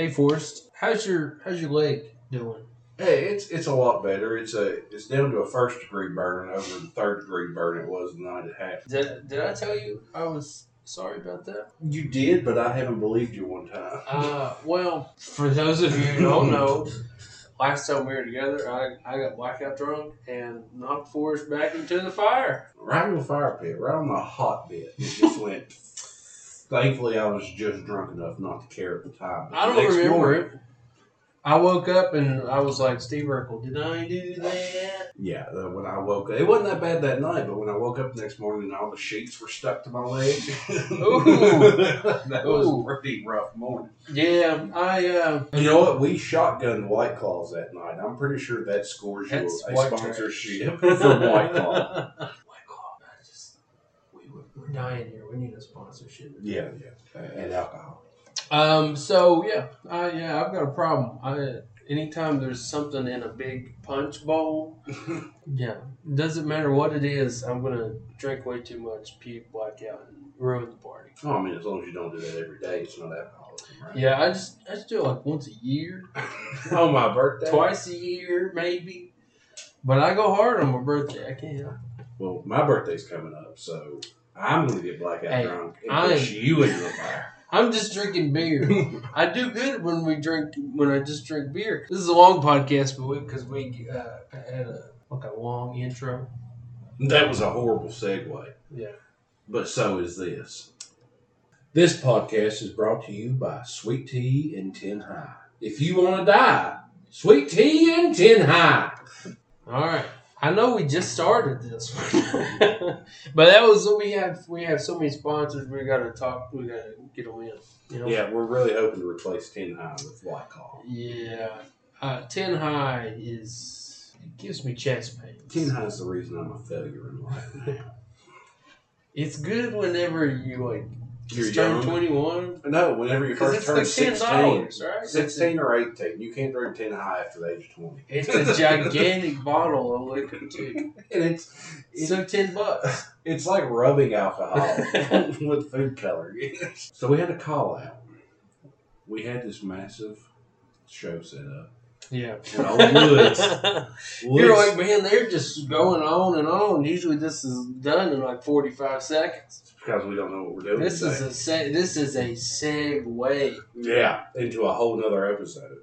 Hey, Forrest, how's your how's your leg doing? Hey, it's it's a lot better. It's a it's down to a first degree burn over the third degree burn it was the night it happened. Did did I tell you I was sorry about that? You did, but I haven't believed you one time. Uh, well, for those of you who don't know, last time we were together, I, I got blackout drunk and knocked Forrest back into the fire. Right in the fire pit, right on the hot bit. It just went. Thankfully, I was just drunk enough not to care at the time. But I the don't next remember morning- it. I woke up and I was like, Steve Urkel, did I do that? Yeah, the, when I woke up, it wasn't that bad that night. But when I woke up the next morning and all the sheets were stuck to my leg, that was Ooh. a pretty rough morning. Yeah, I uh, You know what? We shotgunned White Claws that night. I'm pretty sure that scores you That's a white sponsorship from. White Claw, I just we, we're dying here. We need a sponsorship. Yeah, yeah, and alcohol. Um. So yeah, I yeah, I've got a problem. I anytime there's something in a big punch bowl, yeah, doesn't matter what it is, I'm gonna drink way too much, puke, black out, and ruin the party. Oh, I mean, as long as you don't do that every day, it's not alcoholism, right? Yeah, I just I just do it like once a year, On my birthday. twice a year, maybe. But I go hard on my birthday. I can't. Well, my birthday's coming up, so I'm to get blackout Hey, drunk and I push you into the fire. I'm just drinking beer. I do good when we drink when I just drink beer. This is a long podcast, but we because we uh, had a like a long intro. That was a horrible segue. Yeah. But so is this. This podcast is brought to you by Sweet Tea and Ten High. If you want to die, Sweet Tea and Ten High. All right. I know we just started this one, but that was we have we have so many sponsors. We got to talk. We got to get them in. You know. Yeah, we're really hoping to replace Ten High with White Claw. Yeah. Uh, Ten high is it gives me chest pains. Ten High is the reason I'm a failure in life now. It's good whenever you like You're just turn twenty one. No, whenever you first turn like 16, dollars, right? 16 or 18, you can't drink Ten High after the age of 20. It's a gigantic bottle of liquor too. And it's, it's, So ten bucks. it's like rubbing alcohol with food coloring. so we had a call out. We had this massive show set up. Yeah. In Old Woods. You're like, man, they're just going on and on. Usually this is done in like forty five seconds. because we don't know what we're doing. This is a se- this is a segue. yeah, into a whole nother episode.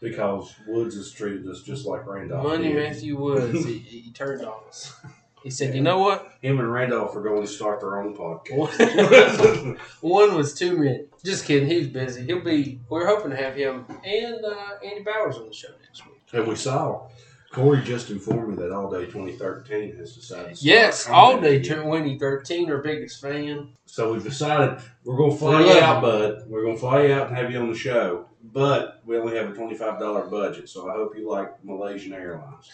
Because Woods has treated us just like Randolph. Money did. Matthew Woods, he, he turned on us. He said, "You know what? Him and Randolph are going to start their own podcast. One was too many." Just kidding. He's busy. He'll be. We're hoping to have him and uh, Andy Bowers on the show next week. and we saw Corey just informed me that All Day 2013 has decided. To Yes, all day. Twenty thirteen, our biggest fan. So we've decided we're going to fly you out, bud. We're going to fly you out and have you on the show. But we only have a $25 budget, so I hope you like Malaysian Airlines.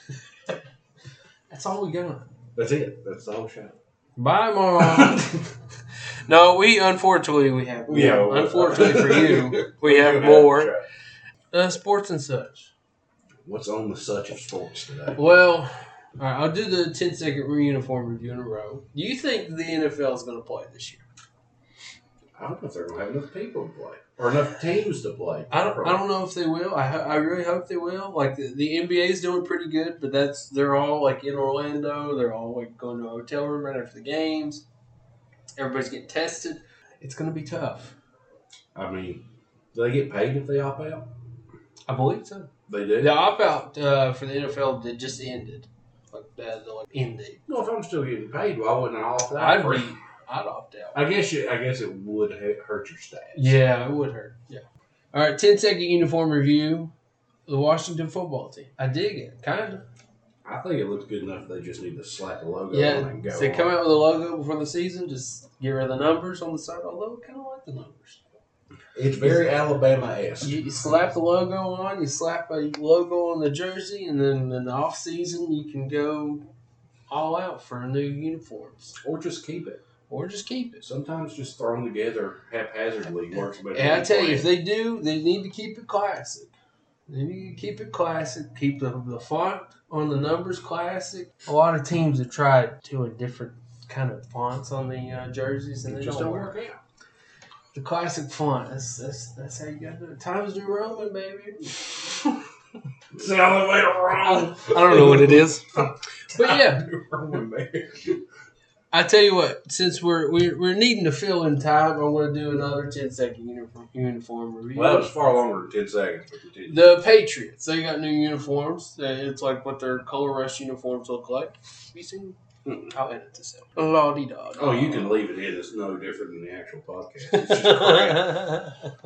That's all we got. That's it. That's the whole show. Bye, mom. no, we unfortunately we have. Yeah, unfortunately for you, we have more uh, sports and such. What's on the such of sports today? Well, all right, I'll do the 10 second uniform review in a row. Do you think the NFL is going to play this year? I don't know if they're going to have enough people to play or enough teams to play. I don't. I don't know if they will. I, I really hope they will. Like the, the NBA is doing pretty good, but that's they're all like in Orlando. They're all like going to a hotel room right after the games. Everybody's getting tested. It's going to be tough. I mean, do they get paid if they opt out? I believe so. They do. The opt out uh, for the NFL did just ended. Like uh, the like ended. Well, if I'm still getting paid, why wouldn't I opt out? I'd for be. I'd opt out. I guess you. I guess it would hurt your stats. Yeah, it would hurt. Yeah. All right, 10 second uniform review. The Washington football team. I dig it, kind of. I think it looks good enough. They just need to slap the logo on Yeah, it and go. they come out with a logo before the season, just get rid of the numbers on the side. Although I kind of like the numbers. It's very Alabama esque. You, you slap the logo on, you slap a logo on the jersey, and then in the off season you can go all out for new uniforms, Or just keep it. or just keep it. Sometimes just thrown together haphazardly works better. And I tell you, if they do, they need to keep it classic. They need to keep it classic. Keep the, the font on the numbers classic. A lot of teams have tried doing different kind of fonts on the uh, jerseys, and they just don't work. out. The classic font. That's that's that's how you got to do it. Times New Roman, baby. It's the only way to I, I don't know what it is, but yeah. I tell you what, since we're we're, we're needing to fill in time, I'm going to do another 10 second uniform uniform review. Well, that was far longer than 10 seconds, but continue. The Patriots, they got new uniforms. It's like what their color rush uniforms look like. Have you seen? Mm-mm. I'll edit this out. La di da. oh, you can leave it in. It's no different than the actual podcast. It's just crap.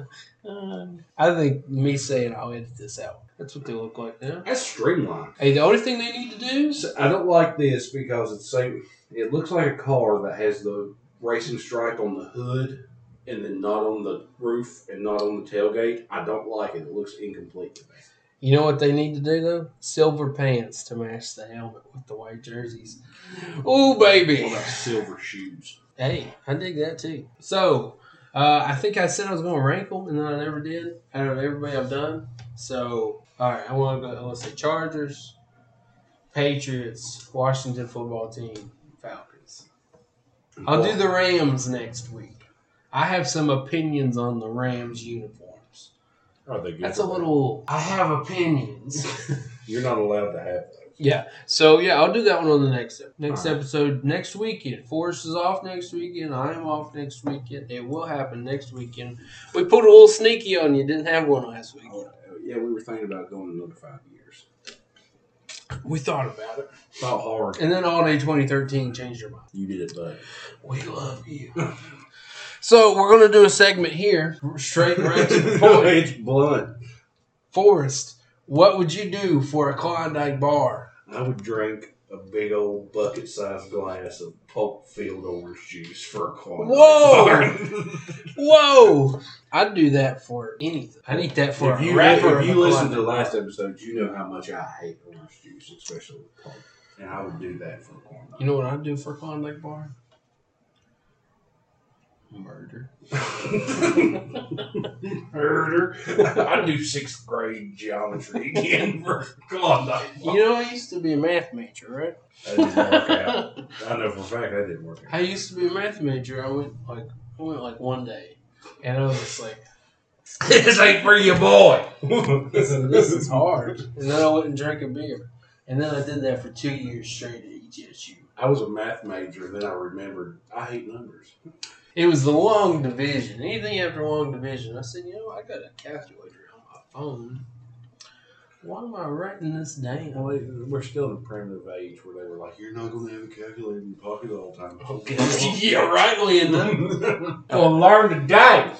I think me saying I'll edit this out. That's what they look like now. That's streamlined. Hey, the only thing they need to do is I don't like this because it's same. It looks like a car that has the racing stripe on the hood and then not on the roof and not on the tailgate. I don't like it. It looks incomplete to me. You know what they need to do though? Silver pants to match the helmet with the white jerseys. Oh baby. What about silver shoes? Hey, I dig that too. So, uh, I think I said I was going to rank them, and then I never did. Out of everybody I've done, so all right, I want to go. Let's say Chargers, Patriots, Washington football team, Falcons. I'll do the Rams next week. I have some opinions on the Rams uniforms. Are they good? That's a little. I have opinions. You're not allowed to have those. Yeah. So yeah, I'll do that one on the next next episode next weekend. Forrest is off next weekend. I am off next weekend. It will happen next weekend. We put a little sneaky on you. Didn't have one last week. Oh, yeah, we were thinking about going another five years. We thought about it, Thought hard. and then all day 2013 changed your mind. You did it, bud. We love you. so we're gonna do a segment here, straight right to the point. it's blunt. Forrest, what would you do for a Klondike bar? I would drink a big old bucket sized glass of pulp field orange juice for a corn. Whoa! Whoa! I'd do that for anything. I'd eat that for if a you, wrapper. if of you a listen to the Klondike last episode, you know how much I hate orange juice, especially with pulp. And I would do that for a corn. You know what I'd do for a Klondike bar? Murder. Murder. I'd do sixth grade geometry again for Klondike. You know, I used to be a math major, right? That didn't work out. I know for a fact that didn't work out. I used to be a math major. I went like I went like one day, and I was just like, this ain't for you, boy. this is, this is hard. And then I went and drank a beer, and then I did that for two years straight at ETSU. I was a math major, and then I remembered I hate numbers. It was the long division. Anything after long division, I said, you know, I got a calculator on my phone. Why am I writing this down? Well, we're still in a primitive age where they were like, "You're not going to have a calculator in your pocket all the time." Okay. yeah, right, Linda. Gonna learn today.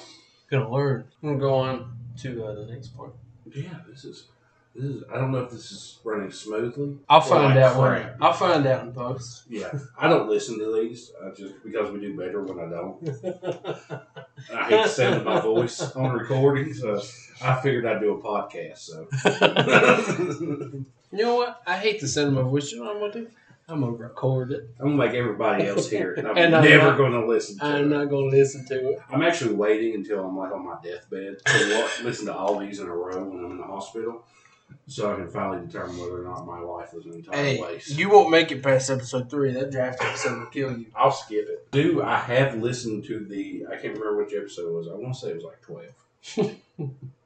Gonna learn. I'm gonna go on to uh, the next part. Yeah, this is this is. I don't know if this is running smoothly. I'll find like out when. I'll find out in post. Yeah, I don't listen to these I just because we do better when I don't. I hate the sound of my voice on recording, so I figured I'd do a podcast. So You know what? I hate the sound of my voice. You know what I'm gonna do? I'm gonna record it. I'm gonna make everybody else hear it. and I'm And I'm never not- going to listen to I'm it. not gonna listen to it. I'm actually waiting until I'm like on my deathbed to watch, listen to all these in a row when I'm in the hospital, so I can finally determine whether or not my life was an entire Hey, waste. you won't make it past episode three. That draft episode will kill you. I'll skip it. Do I have listened to the? I can't remember which episode it was. I want to say it was like twelve.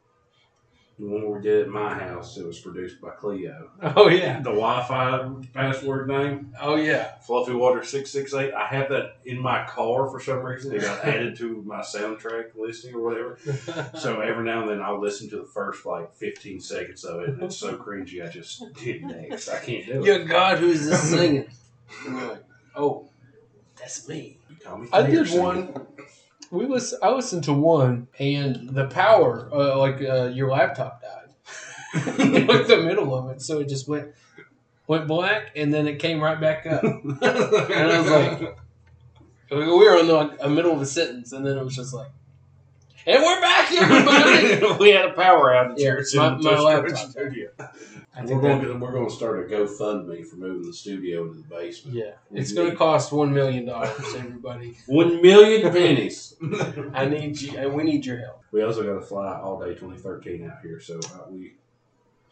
the one we did at my house. It was produced by Cleo. Oh yeah. The Wi-Fi password name Oh yeah. Fluffy Water six six eight. I have that in my car for some reason. It got added to my soundtrack listing or whatever. So every now and then I'll listen to the first like 15 seconds of it, and it's so cringy I just hit next. I can't do it. Your God, who's this singing? Like, oh, that's me. You call me I did Anderson. one. We listen. I listened to one, and the power, uh, like uh, your laptop died, like the middle of it, so it just went went black, and then it came right back up. And I was like, we were in the like, middle of a sentence, and then it was just like, and we're back, everybody. we had a power outage here. It's in my- the my laptop. Studio. I We're going to we're going to start a GoFundMe for moving the studio into the basement. yeah, it's going to cost one million dollars, everybody. One million pennies. I need you, and we need your help. we also got to fly all day 2013 out here, so uh, we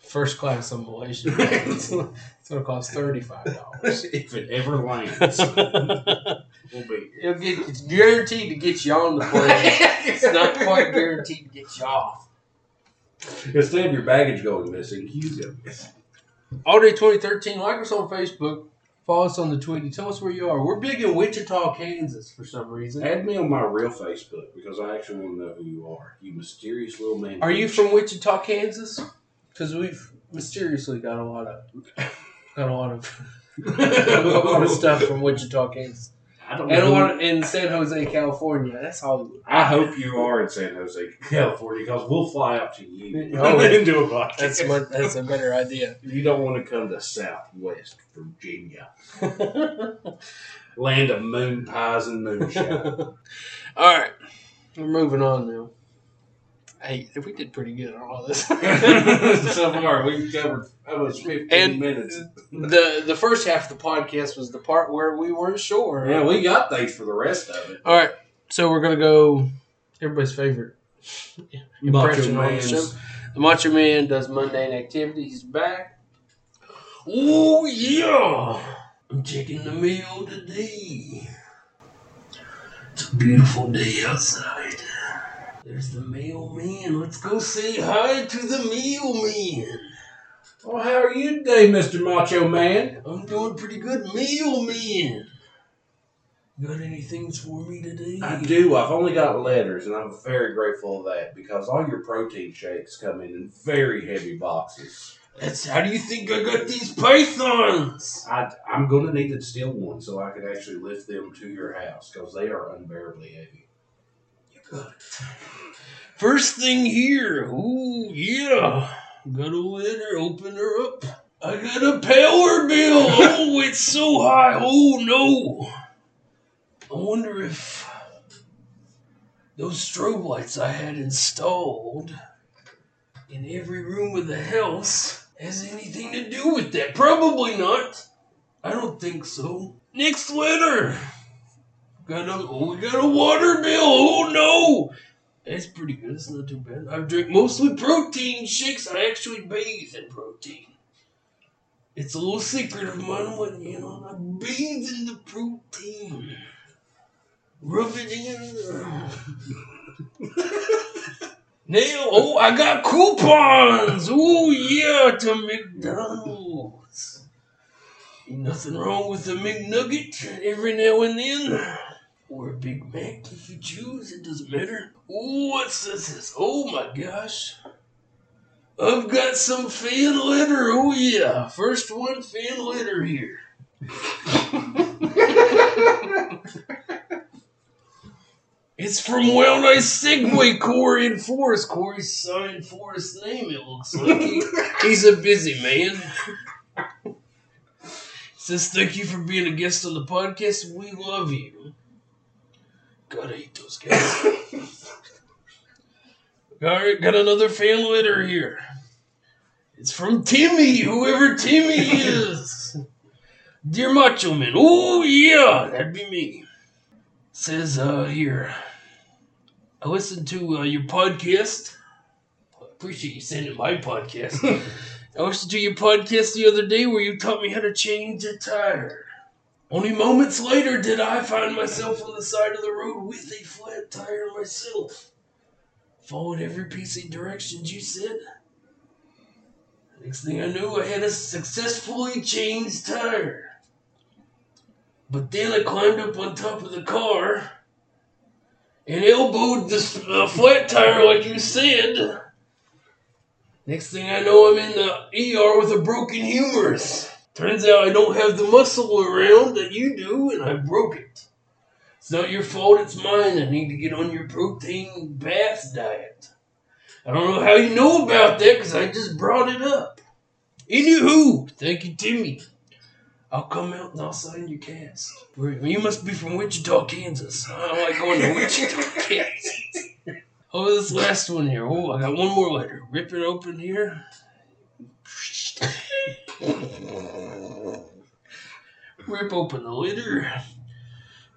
First class on Malaysia. it's gonna cost thirty five dollars. if it ever lands, we'll be. It'll get it's guaranteed to get you on the plane. It's not quite guaranteed to get you off. Instead of your baggage going missing, you go missing. All Day 2013, like us on Facebook, follow us on the Tweety. Tell us where you are. We're big in Wichita, Kansas for some reason. Add me on my real Facebook because I actually want to know who you are. You mysterious little man. Are you from Wichita, Kansas? Because we've mysteriously got a lot of got a lot of, a lot of stuff from Wichita, Kansas, I don't and know. lot in San Jose, California. That's Hollywood. I hope you are in San Jose, California, because we'll fly out to you Oh, yeah. and do a podcast. That's my, that's a better idea. You don't want to come to Southwest Virginia, land of moon pies and moonshine. All right, we're moving on now. Hey, we did pretty good on all this. so far, we've covered almost 15 And- minutes. the the first half of the podcast was the part where we weren't sure. Yeah, we got things for the rest of it. All right, so we're gonna go. Everybody's favorite Macho impression on the Man's- show. The Macho Man does mundane activities. He's back. Oh yeah, I'm checking the mail today. It's a beautiful day outside. There's the mailman. Let's go say hi to the mailman. Well, oh, how are you today, Mr. Macho Man? I'm doing pretty good, mailman. Got anything for me today? I do. I've only got letters, and I'm very grateful of that because all your protein shakes come in in very heavy boxes. That's how do you think I got these pythons? I, I'm going to need to steal one so I can actually lift them to your house because they are unbearably heavy. You got it. First thing here. Ooh, yeah. Got a letter. Open her up. I got a power bill. Oh, it's so high. Oh, no. I wonder if those strobe lights I had installed in every room of the house has anything to do with that. Probably not. I don't think so. Next letter. Got a oh, we got a water bill. Oh no, that's pretty good. It's not too bad. I drink mostly protein shakes. I actually bathe in protein. It's a little secret of mine. When you know, I bathe in the protein. Rub it in. Now, oh, I got coupons. Oh yeah, to McDonald's. Ain't nothing wrong with a McNugget every now and then. Or a Big Mac if you choose, it doesn't matter. What's this? Oh my gosh. I've got some fan litter. Oh yeah. First one fan litter here. it's from Well Nice Segway Corey in Forrest. Corey signed Forrest's name, it looks like. He- he's a busy man. Says thank you for being a guest on the podcast. We love you. I hate those guys. All right, got another fan letter here. It's from Timmy, whoever Timmy is. Dear Macho Man, oh yeah, that'd be me. Says uh here, I listened to uh, your podcast. I appreciate you sending my podcast. I listened to your podcast the other day where you taught me how to change a tire. Only moments later did I find myself on the side of the road with a flat tire myself. Followed every piece of directions you said. Next thing I knew, I had a successfully changed tire. But then I climbed up on top of the car and elbowed the uh, flat tire like you said. Next thing I know, I'm in the ER with a broken humerus. Turns out I don't have the muscle around that you do, and I broke it. It's not your fault, it's mine. I need to get on your protein bath diet. I don't know how you know about that because I just brought it up. Anywho, thank you, Timmy. I'll come out and I'll sign your cast. You must be from Wichita, Kansas. I like going to Wichita, Kansas. Oh, this last one here. Oh, I got one more letter. Rip it open here. Rip open the litter.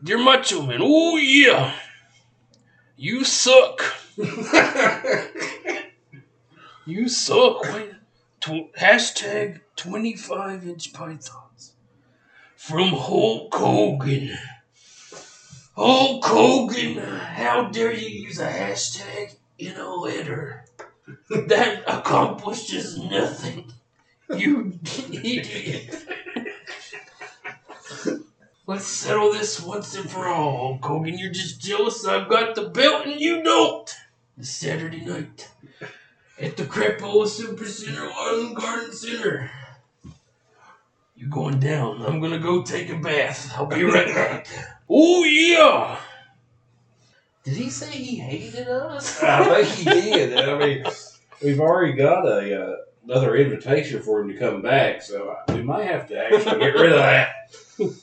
Dear Macho Man, oh yeah. You suck. You suck. Wait, Tw- hashtag 25 inch pythons from Hulk Hogan. Hulk Hogan, how dare you use a hashtag in a letter? That accomplishes nothing. You idiot. Let's settle this once and for all, Hulk Hogan. You're just jealous I've got the belt and you don't. This Saturday night at the Crapola Super Center, Island Garden Center. You're going down? I'm gonna go take a bath. I'll be right back. Oh yeah. Did he say he hated us? I think he did. I mean, we've already got a uh, another invitation for him to come back, so we might have to actually get rid of that.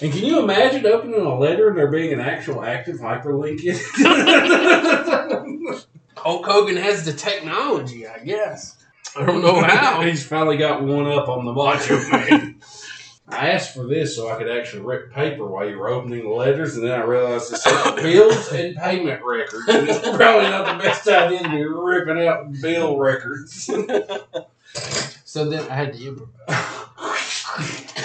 And can you imagine opening a letter and there being an actual active hyperlink in it? Hulk Hogan has the technology, I guess. I don't know how. He's finally got one up on the Macho Man. I asked for this so I could actually rip paper while you were opening the letters, and then I realized it's said bills and payment records. And it's probably not the best idea to be ripping out bill records. so then I had to improvise.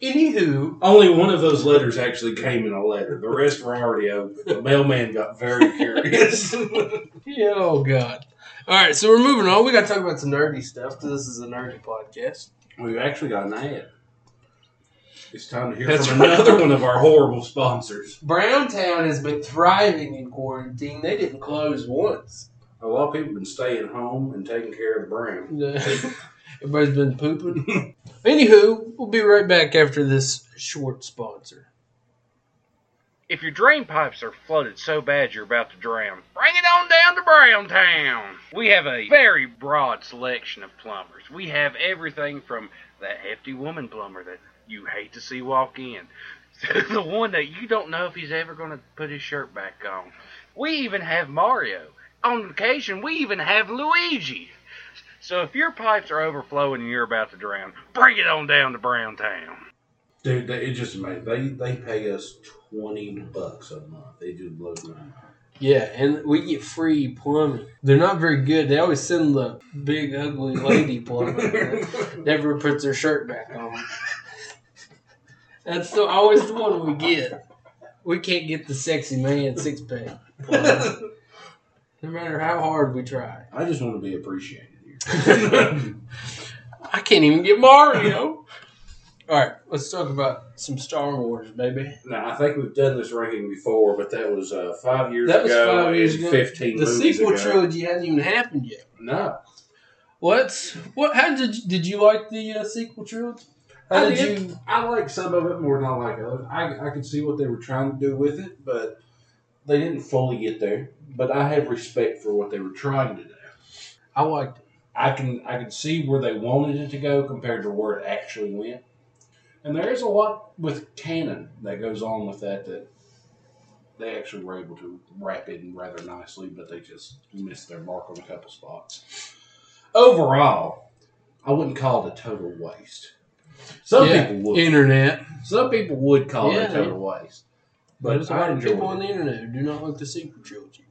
Anywho, Only one of those letters actually came in a letter. The rest were already open. The mailman got very curious. yeah, oh god. All right, so we're moving on. We got to talk about some nerdy stuff. Because this is a nerdy podcast. We've actually got an ad. It's time to hear That's from another one of our horrible sponsors. Browntown has been thriving in quarantine. They didn't close once. A lot of people have been staying home and taking care of the brown. Everybody's been pooping. Anywho, we'll be right back after this short sponsor. If your drain pipes are flooded so bad you're about to drown, bring it on down to Browntown. We have a very broad selection of plumbers. We have everything from that hefty woman plumber that you hate to see walk in the one that you don't know if he's ever going to put his shirt back on. We even have Mario. On occasion, we even have Luigi. So if your pipes are overflowing and you're about to drown, bring it on down to Browntown. Dude, they, it just amazing. They they pay us twenty bucks a month. They do blows my mind. Yeah, and we get free plumbing. They're not very good. They always send the big ugly lady plumber that never puts their shirt back on. That's the, always the one we get. We can't get the sexy man six pack. No matter how hard we try. I just want to be appreciated here. I can't even get Mario. All right, let's talk about some Star Wars, baby. now I think we've done this ranking before, but that was uh, five years ago. That was five years ago. Fifteen The sequel ago. trilogy hasn't even happened yet. No, What's what? How did you, did you like the uh, sequel trilogy? How I did did. you? I like some of it more than I like others. I I could see what they were trying to do with it, but they didn't fully get there. But I have respect for what they were trying to do. I liked it. I can I can see where they wanted it to go compared to where it actually went. And there is a lot with canon that goes on with that that they actually were able to wrap it in rather nicely, but they just missed their mark on a couple spots. Overall, I wouldn't call it a total waste. Some Yeah, people would. Internet. Some people would call Yeah, it a total waste. But there's a lot of people on the internet who do not like the sequel trilogy.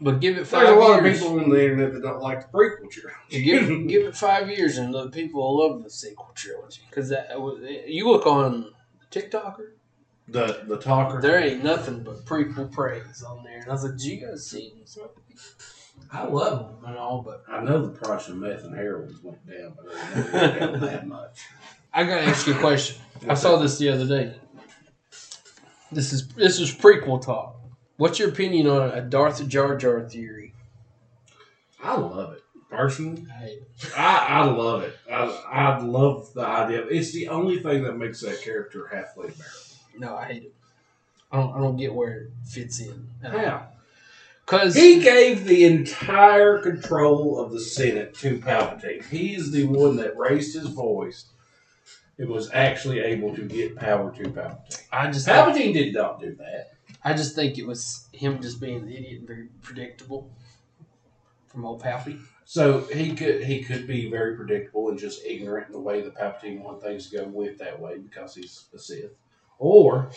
But give it five There's a lot years. of people on the internet that don't like the prequel trilogy. give, give it five years, and the people will love the sequel trilogy. Because that was- you look on TikToker, the the talker. there ain't nothing but prequel praise on there. And I was like, "Did you guys see these?" I love them and all, but I know the price of meth and heroin went down, but it never went down that much. I gotta ask you a question. I saw this the other day. This is this is prequel talk. What's your opinion on a Darth Jar Jar theory? I love it personally. I hate it. I, I love it. I, I love the idea. Of, it's the only thing that makes that character halfway bearable. No, I hate it. I don't, I don't get where it fits in. How? Because He gave the entire control of the Senate to Palpatine. He is the one that raised his voice and was actually able to get power to Palpatine. I just think, Palpatine did not do that. I just think it was him just being an idiot and very predictable from old Palpy. So he could he could be very predictable and just ignorant in the way that Palpatine wanted things to go with that way because he's a Sith. Or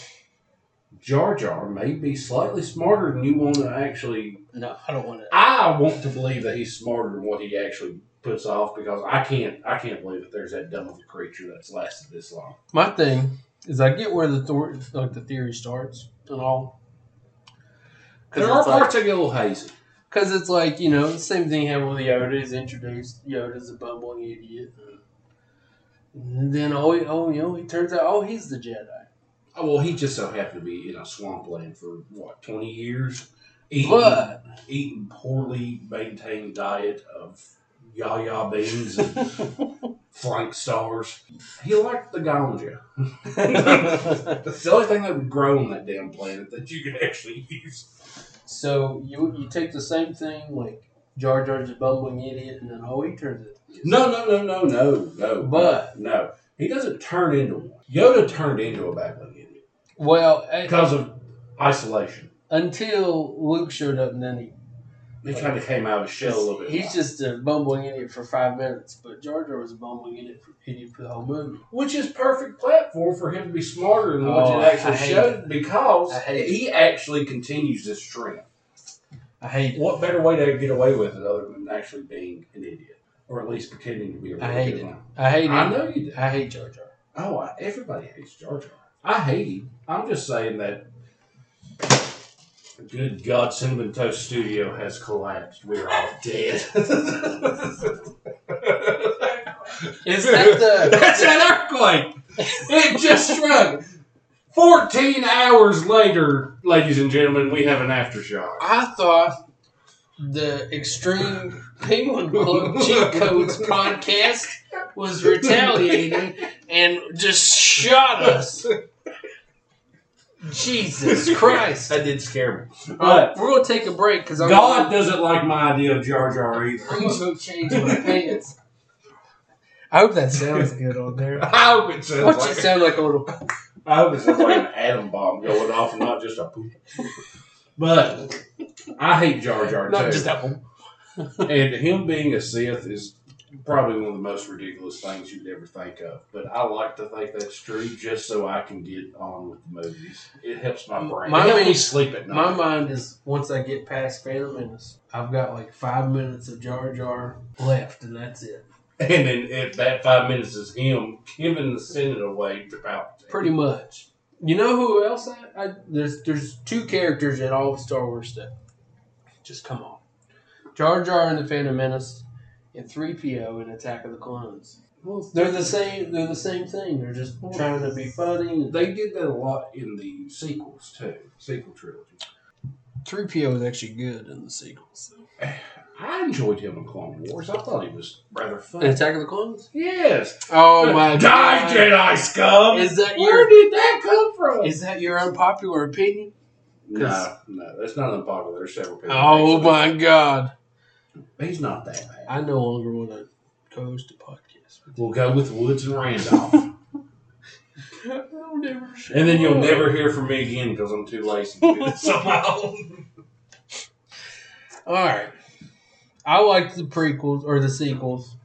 Jar Jar may be slightly smarter than you want to actually No, I don't want to. I want to believe that he's smarter than what he actually puts off because I can't I can't believe that there's that dumb of a creature that's lasted this long. My thing is, I get where the thor- like the theory starts and all. There are parts that get a little hazy. Because it's like, you know, the same thing happened with Yoda. Is introduced Yoda's a bumbling idiot. And then, oh, oh, you know, he turns out, oh, he's the Jedi. Oh, well, he just so happened to be in a swampland for what twenty years, eating But eating poorly maintained diet of yaya beans and flank stars. He liked the ganja. That's the only thing that would grow on that damn planet that you could actually use. so you you take the same thing, like Jar Jar's a bumbling idiot, and then oh, he turns it. No, no, no, no, no, no. But- no, he doesn't turn into one. Yoda turned into a babbling idiot Well, because of isolation. until Luke showed up, and then he He kind of came out of his shell a little bit. He's more. just a bumbling idiot for five minutes, but Jar Jar was a bumbling idiot for, idiot for the whole movie. which is perfect platform for him to be smarter than what Oh, it actually I hate showed because I hate he actually continues this trend. I hate it. What better way to get away with it other than actually being an idiot, or at least pretending to be a I really hate good it. one? I hate I it. know you do. I hate Jar Jar. Oh, I, everybody hates Jar Jar. I hate him. I'm just saying that. Good God, Cinnamon Toast Studio has collapsed. We're all dead. Is that the? That's an earthquake. It just struck. 14 hours later, ladies and gentlemen, we have an aftershock. I thought the Extreme Penguin Club Cheat Codes podcast was retaliating and just shot us. Jesus Christ! That did scare me. But But we're gonna take a break because I'm God Gonna, doesn't like my idea of Jar Jar either. I'm gonna go change my pants. I hope that sounds good on there. I hope it sounds Watch like it sound like a little. I hope it sounds like an atom bomb going off and not just a poop. But I hate Jar Jar Not too. just that one. and him being a Sith is probably one of the most ridiculous things you'd ever think of. But I like to think that's true just so I can get on with the movies. It helps my brain. My it helps me sleep at night. My mind is once I get past Phantom Menace, I've got like five minutes of Jar Jar left, and that's it. And then if that five minutes is him giving the Senate away to Palpatine. Pretty much. You know who else? I, I there's there's two characters in all of Star Wars stuff. Just come on, Jar Jar and the Phantom Menace, and three PO in Attack of the Clones. They're the same. They're the same thing. They're just trying to be funny. They did that a lot in the sequels too, sequel trilogy. Three PO is actually good in the sequels. I enjoyed him in Clone Wars. I thought he was rather In fun. Attack of the Clones. Yes. Oh my Die, god! Jedi scum! Is that Where your did that come from? is that your unpopular opinion? no, no, that's not unpopular. There's several people. Oh my god! He's not that bad. I no longer want to co-host a podcast. We'll go with Woods and Randolph. I'll never and then you'll never hear from me again because I'm too lazy to do this on my own. All right. I like the prequels or the sequels.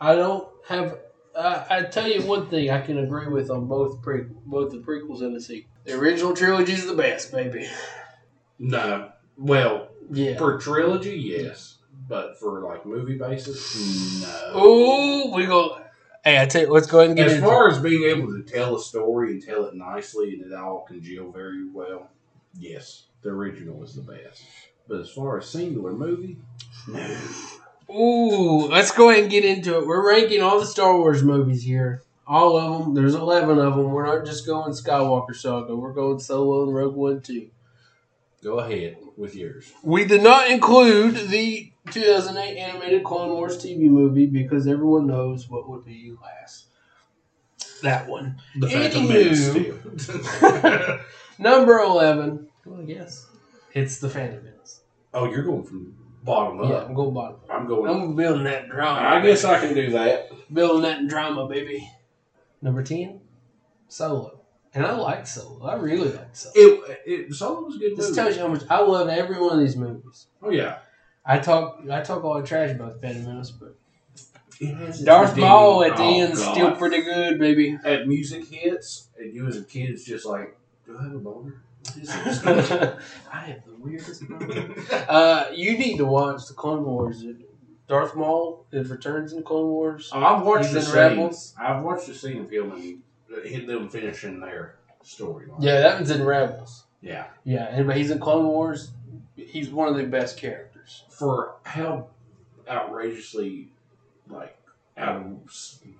I don't have. I I tell you one thing I can agree with on both pre both the prequels and the sequel. The original trilogy is the best, baby. No. Well, Yeah. for trilogy, yes. But for like movie basis, no. Ooh, we go. Hey, I tell you, let's go ahead and get into As far as being able to tell a story and tell it nicely and it all congeal very well, yes, the original is the best. But as far as singular movie, no. Ooh, let's go ahead and get into it. We're ranking all the Star Wars movies here. All of them. There's 11 of them. We're not just going Skywalker Saga. We're going Solo and Rogue One too. Go ahead with yours. We did not include the 2008 animated Clone Wars TV movie because everyone knows what would be last. That one. The Phantom Menace. Number 11. Well, I guess. It's The Phantom Menace. oh, you're going from bottom Yeah, up. I'm going bottom. I'm going. I'm building that drama. I guess I can do that. Building that drama, baby. Number 10, Solo. And I like Solo. I really like Solo. It, it Solo was a good This movie. tells you how much I love every one of these movies. oh yeah, I talk I talk all the trash about the Phantom Menace, but it has its Darth Maul at the Oh, end God. still pretty good, baby. That music hits, and you as a kid, it's just like, do I have a boner? I have the weirdest. Uh, you need to watch the Clone Wars. Darth Maul it returns in Clone Wars. Oh, I've watched He's the in scene. Rebels. I've watched the scene of him hit them finishing their storyline. Yeah, that one's in Rebels. Yeah. Yeah, and but he's in Clone Wars. He's one of the best characters. For how outrageously, like, out of,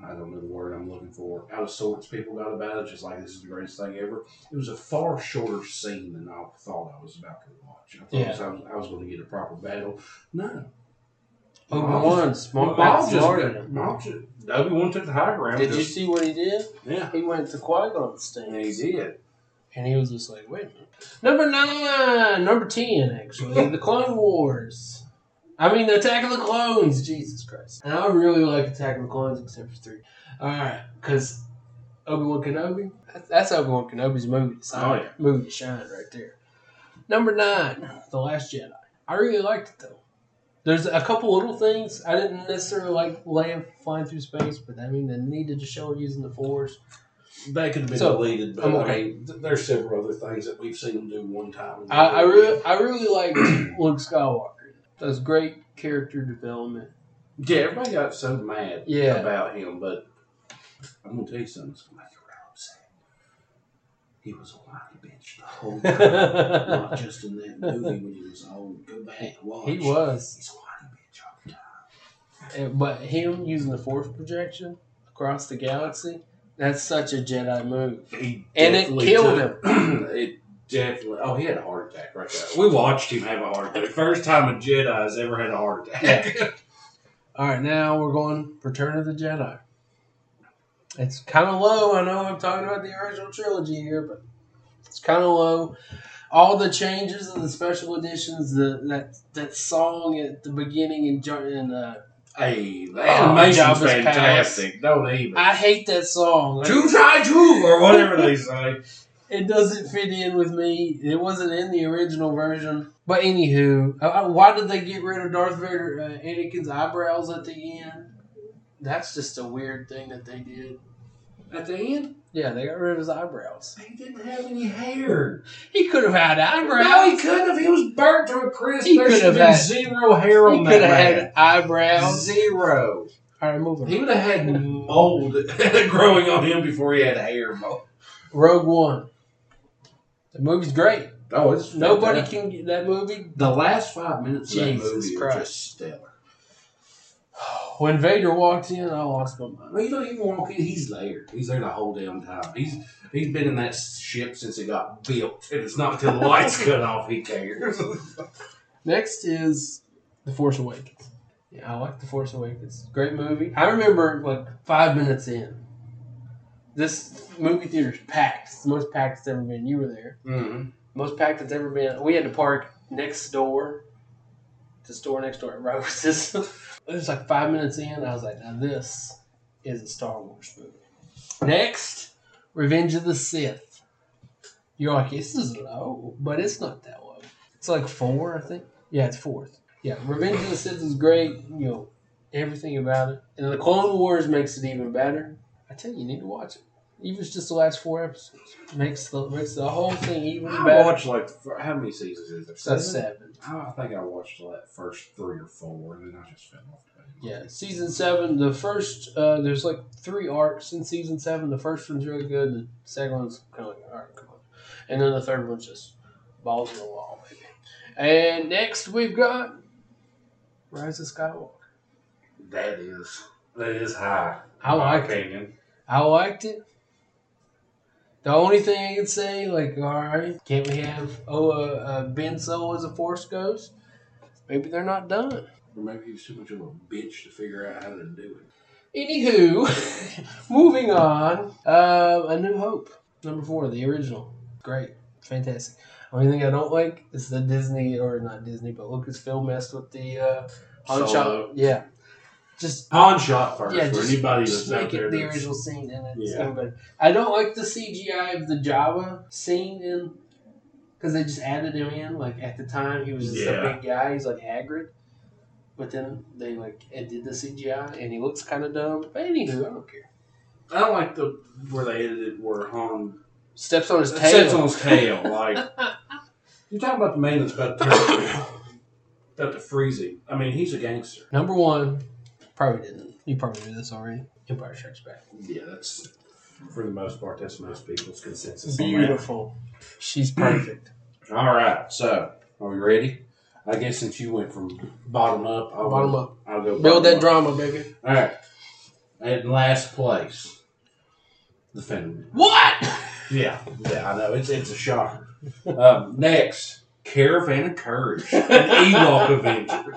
I don't know the word I'm looking for, out of sorts people got about it, just like this is the greatest thing ever. It was a far shorter scene than I thought I was about to watch. I thought Yeah. I was, I was going to get a proper battle. No. Obi Wan, just- smart, Maul just smarter got- than him. Maul just- Obi Wan took the high ground. Did you see what he did? Yeah. He went to Qui Gon And he did. and he was just like, "Wait a minute." Number nine, number ten, actually, the Clone Wars. I mean, the Attack of the Clones. Jesus Christ! And I really like Attack of the Clones, except for three. All right, because Obi Wan Kenobi. That's, that's Obi Wan Kenobi's movie. To shine, Oh, yeah. movie to shine right there. Number nine, The Last Jedi. I really liked it though. There's a couple little things I didn't necessarily like Leia flying through space, but I mean they needed to show her using the Force. That could have been So, deleted, but I'm I okay. mean, th- there's several other things that we've seen them do one time. I, I really, I really liked Luke Skywalker. That was great character development. yeah, everybody got so mad Yeah. about him, but I'm gonna tell you something that's gonna make you real upset. He was a whiny bitch the whole time, not just in that movie when he was old. Go back and watch. he was, He's a whiny bitch all the time. Uh, but him using the Force projection across the galaxy. That's such a Jedi move. He And it killed took- it definitely. Oh, he had a heart attack right there. We watched him have a heart attack. First time a Jedi has ever had a heart attack. All right, now we're going Return of the Jedi. It's kind of low. I know I'm talking about the original trilogy here, but it's kind of low. All the changes and the special editions, the that that song at the beginning and and uh, hey, the Oh, animation's Jabba's fantastic. Don't even. I hate that song. Two try two or whatever they say. It doesn't fit in with me. It wasn't in the original version. But anywho, uh, uh, why did they get rid of Darth Vader, uh, Anakin's eyebrows at the end? That's just a weird thing that they did. At the end, Yeah, they got rid of his eyebrows. he didn't have any hair. He could have had eyebrows. No, he couldn't have. He was burnt to a crisp. He there should have been had- zero hair on He on could have had eyebrows. Zero. All right, moving. On. He would have had mold growing on him before he had hair. Mold. Rogue One. The movie's great. Oh, it's Nobody fantastic. can get that movie. The last five minutes of that Jesus movie are just stellar. When Vader walked in, I lost my mind. Well, you don't even walk in. He's there. He's there the whole damn time. He's he's been in that ship since it got built, and it's not until the lights cut off he cares. Next is The Force Awakens. Yeah, I like The Force Awakens. Great movie. I remember like five minutes in. This movie theater's packed. It's the most packed it's ever been. You were there. mm-hmm. Most packed it's ever been. We had to park next door. The store next door at Rose's. it was like five minutes in. I was like, now this is a Star Wars movie. Next, Revenge of the Sith. You're like, this is low, but it's not that low. It's like four, I think. Yeah, it's fourth. Yeah, Revenge of the Sith is great. You know, everything about it. And the Clone Wars makes it even better. I tell you, you need to watch it. Even just the last four episodes. Makes the makes the whole thing even I better. watched like how many seasons is there? Seven. I think I watched the first three or four, and then I just fell off. Yeah, season seven. The first, uh, there's like three arcs in season seven. The first one's really good. The second one's kind of like, all right, come on. And then the third one's just balls in the wall, baby. And next we've got Rise of Skywalker. That is that is high. I liked it. I liked it. The only thing I can say, like, all right, can't we have oh uh, uh, Ben Solo as a Force Ghost? Maybe they're not done. Or maybe he was too much of a bitch to figure out how to do it. Anywho, moving on. Uh, a New Hope, number four, the original. Great, fantastic. Only thing I don't like is the Disney or not Disney, but Lucasfilm messed with the uh, Han Solo. Yeah, just Han shot first. yeah, for just, anybody just that's out there it the original scene, and it's Yeah. I don't like the CGI of the Jabba scene in because they just added him in. Like at the time, he was just Yeah. a big guy. He's like Hagrid. But then they like it did the CGI and he looks kind of dumb. But anywho, I don't care. I don't like the where they edited where Han Steps on his tail. Steps on his tail. Like you're talking about the man that's about to about to freeze him. I mean, he's a gangster. Number one, probably didn't. You probably knew this already. Empire Strikes Back. Yeah, that's for the most part. That's most people's consensus. on that. Beautiful. She's perfect. All right, so are we ready? I guess since you went from bottom up, I'll Bottom go, up. I'll go Build that up. drama, baby. All right, in last place, the Phantom. What? Yeah, yeah, I know it's it's a shocker. Um, next, Caravan of Courage, an Ewok Adventure.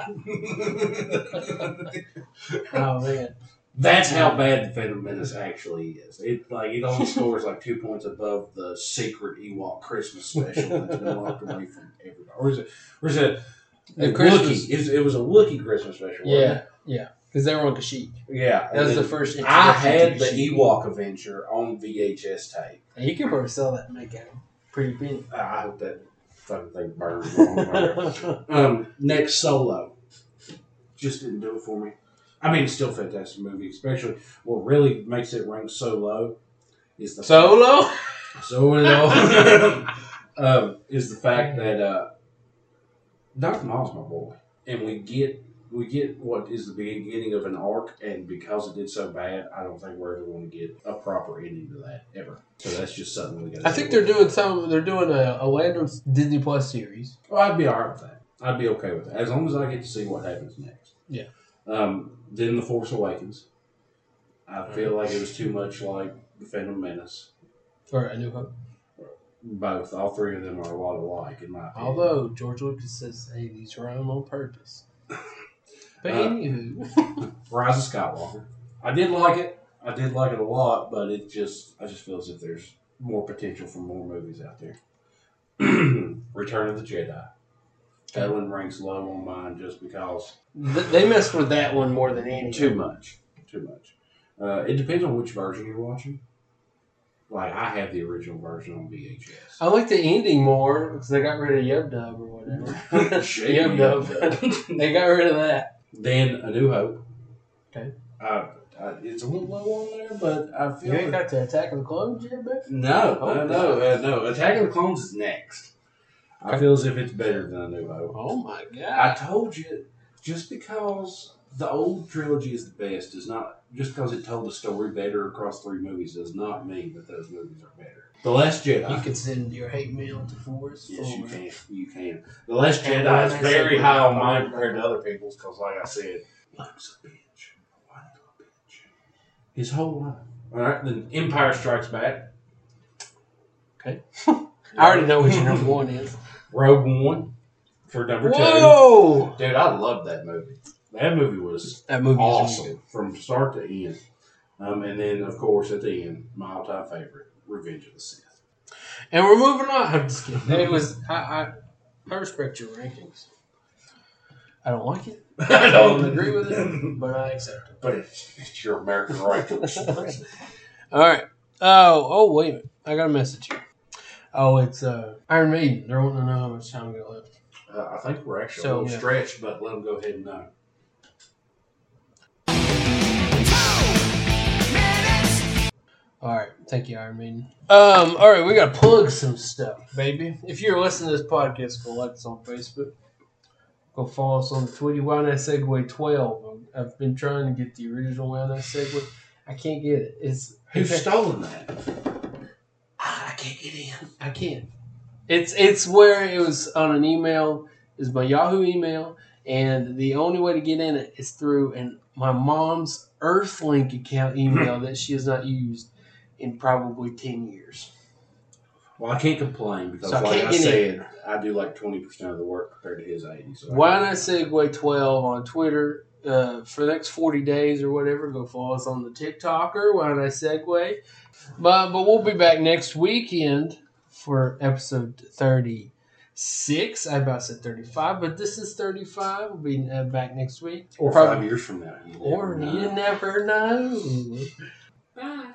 Oh man. That's how bad the Phantom Menace actually is. It like it only scores like two points above the secret Ewok Christmas special that's been locked away from everybody. Or is it? Or is it? The a Christmas- Wookiee. It was, it was a Wookiee Christmas special. wasn't Yeah, it? yeah. Because they were on Kashyyyk. yeah. That was the first. I had to the. Ewok Adventure on VHS tape. And You can probably sell that and make a pretty penny. I hope that fucking thing burns. wrong. um, next Solo, just didn't do it for me. I mean, it's still a fantastic movie. Especially what really makes it rank so low is the Solo. Solo um, is the fact that uh, Darth Maul's my boy, and we get we get what is the beginning of an arc, and because it did so bad, I don't think we're ever going to get a proper ending to that ever. So that's just something we got. I think they're doing some. They're doing a, a Lando Disney Plus series. Well, I'd be alright with that. I'd be okay with that as long as I get to see what happens next. Yeah. Um, then the Force Awakens. I feel like it was too much like the Phantom Menace. Or A New Hope. Both, all three of them are a lot alike in my opinion. Although George Lucas says, "Hey, these rhyme on purpose." But Uh, anywho, Rise of Skywalker. I did like it. I did like it a lot, but it just I just feel as if there's more potential for more movies out there. Return of the Jedi. That one ranks low on mine just because they messed with that one more than any. too much, too much. Uh, it depends on which version you're watching. Like I have the original version on VHS. I like the ending more because they got rid of Yub Nub or whatever. Yub Nub. they got rid of that. Then A New Hope. Okay. Uh, uh, it's a little low on there, but I feel You ain't got to Attack of the Clones yet, baby. No, Oh, no, no, uh, no. Attack of the Clones is next. I Okay. feel as if it's better than A New Hope. Oh my god! I told you, just because the old trilogy is the best does not just because it told the story better across three movies does not mean that those movies are better. The Last Jedi. You can send your hate mail to Forrest. Yes, you can. You can. The Last And Jedi is very high on mine compared to other people's because, like I said, Luke's a bitch. Why a bitch? His whole life. All right, then Empire Strikes Back. Okay. I already know what your number one is. Rogue One for number two. Whoa! Dude, I love that movie. That movie was That movie awesome from start to end. Um, and then, of course, at the end, my all-time favorite, Revenge of the Sith. And we're moving on. I'm just kidding. It was. I, I, I respect your rankings. I don't like it. I don't agree with it, but I accept it. But it's, it's your American right. All right. Oh, oh, wait a minute. I got a message here. Oh, it's uh, Iron Maiden. They're wanting to know how much time we got left. uh, I think we're actually So, a little yeah. stretched, but let them go ahead and know. Thank you, Iron Maiden. Um. All right. We got to plug some stuff, baby. If you're listening to this podcast, go like us on Facebook. Go follow us on Twitter. Why not Segway 12? I've been trying to get the original Why not Segway. I can't get it. It's Who's stolen that? Ah, I can't get in. I can't. It's it's where it was on an email. Is my Yahoo email, and the only way to get in it is through and my mom's Earthlink account email that she has not used in probably ten years. Well, I can't complain because, So I like can't I get said, I do like 20% of the work compared to his 80. So Why not Segway twelve on Twitter? Uh, for the next forty days or whatever, go follow us on the TikToker. Why don't I segue? But but we'll be back next weekend for episode thirty six. I about said thirty five, but this is thirty five. We'll be uh, back next week. Or Probably- five years from now. You Or know. you never know. Bye.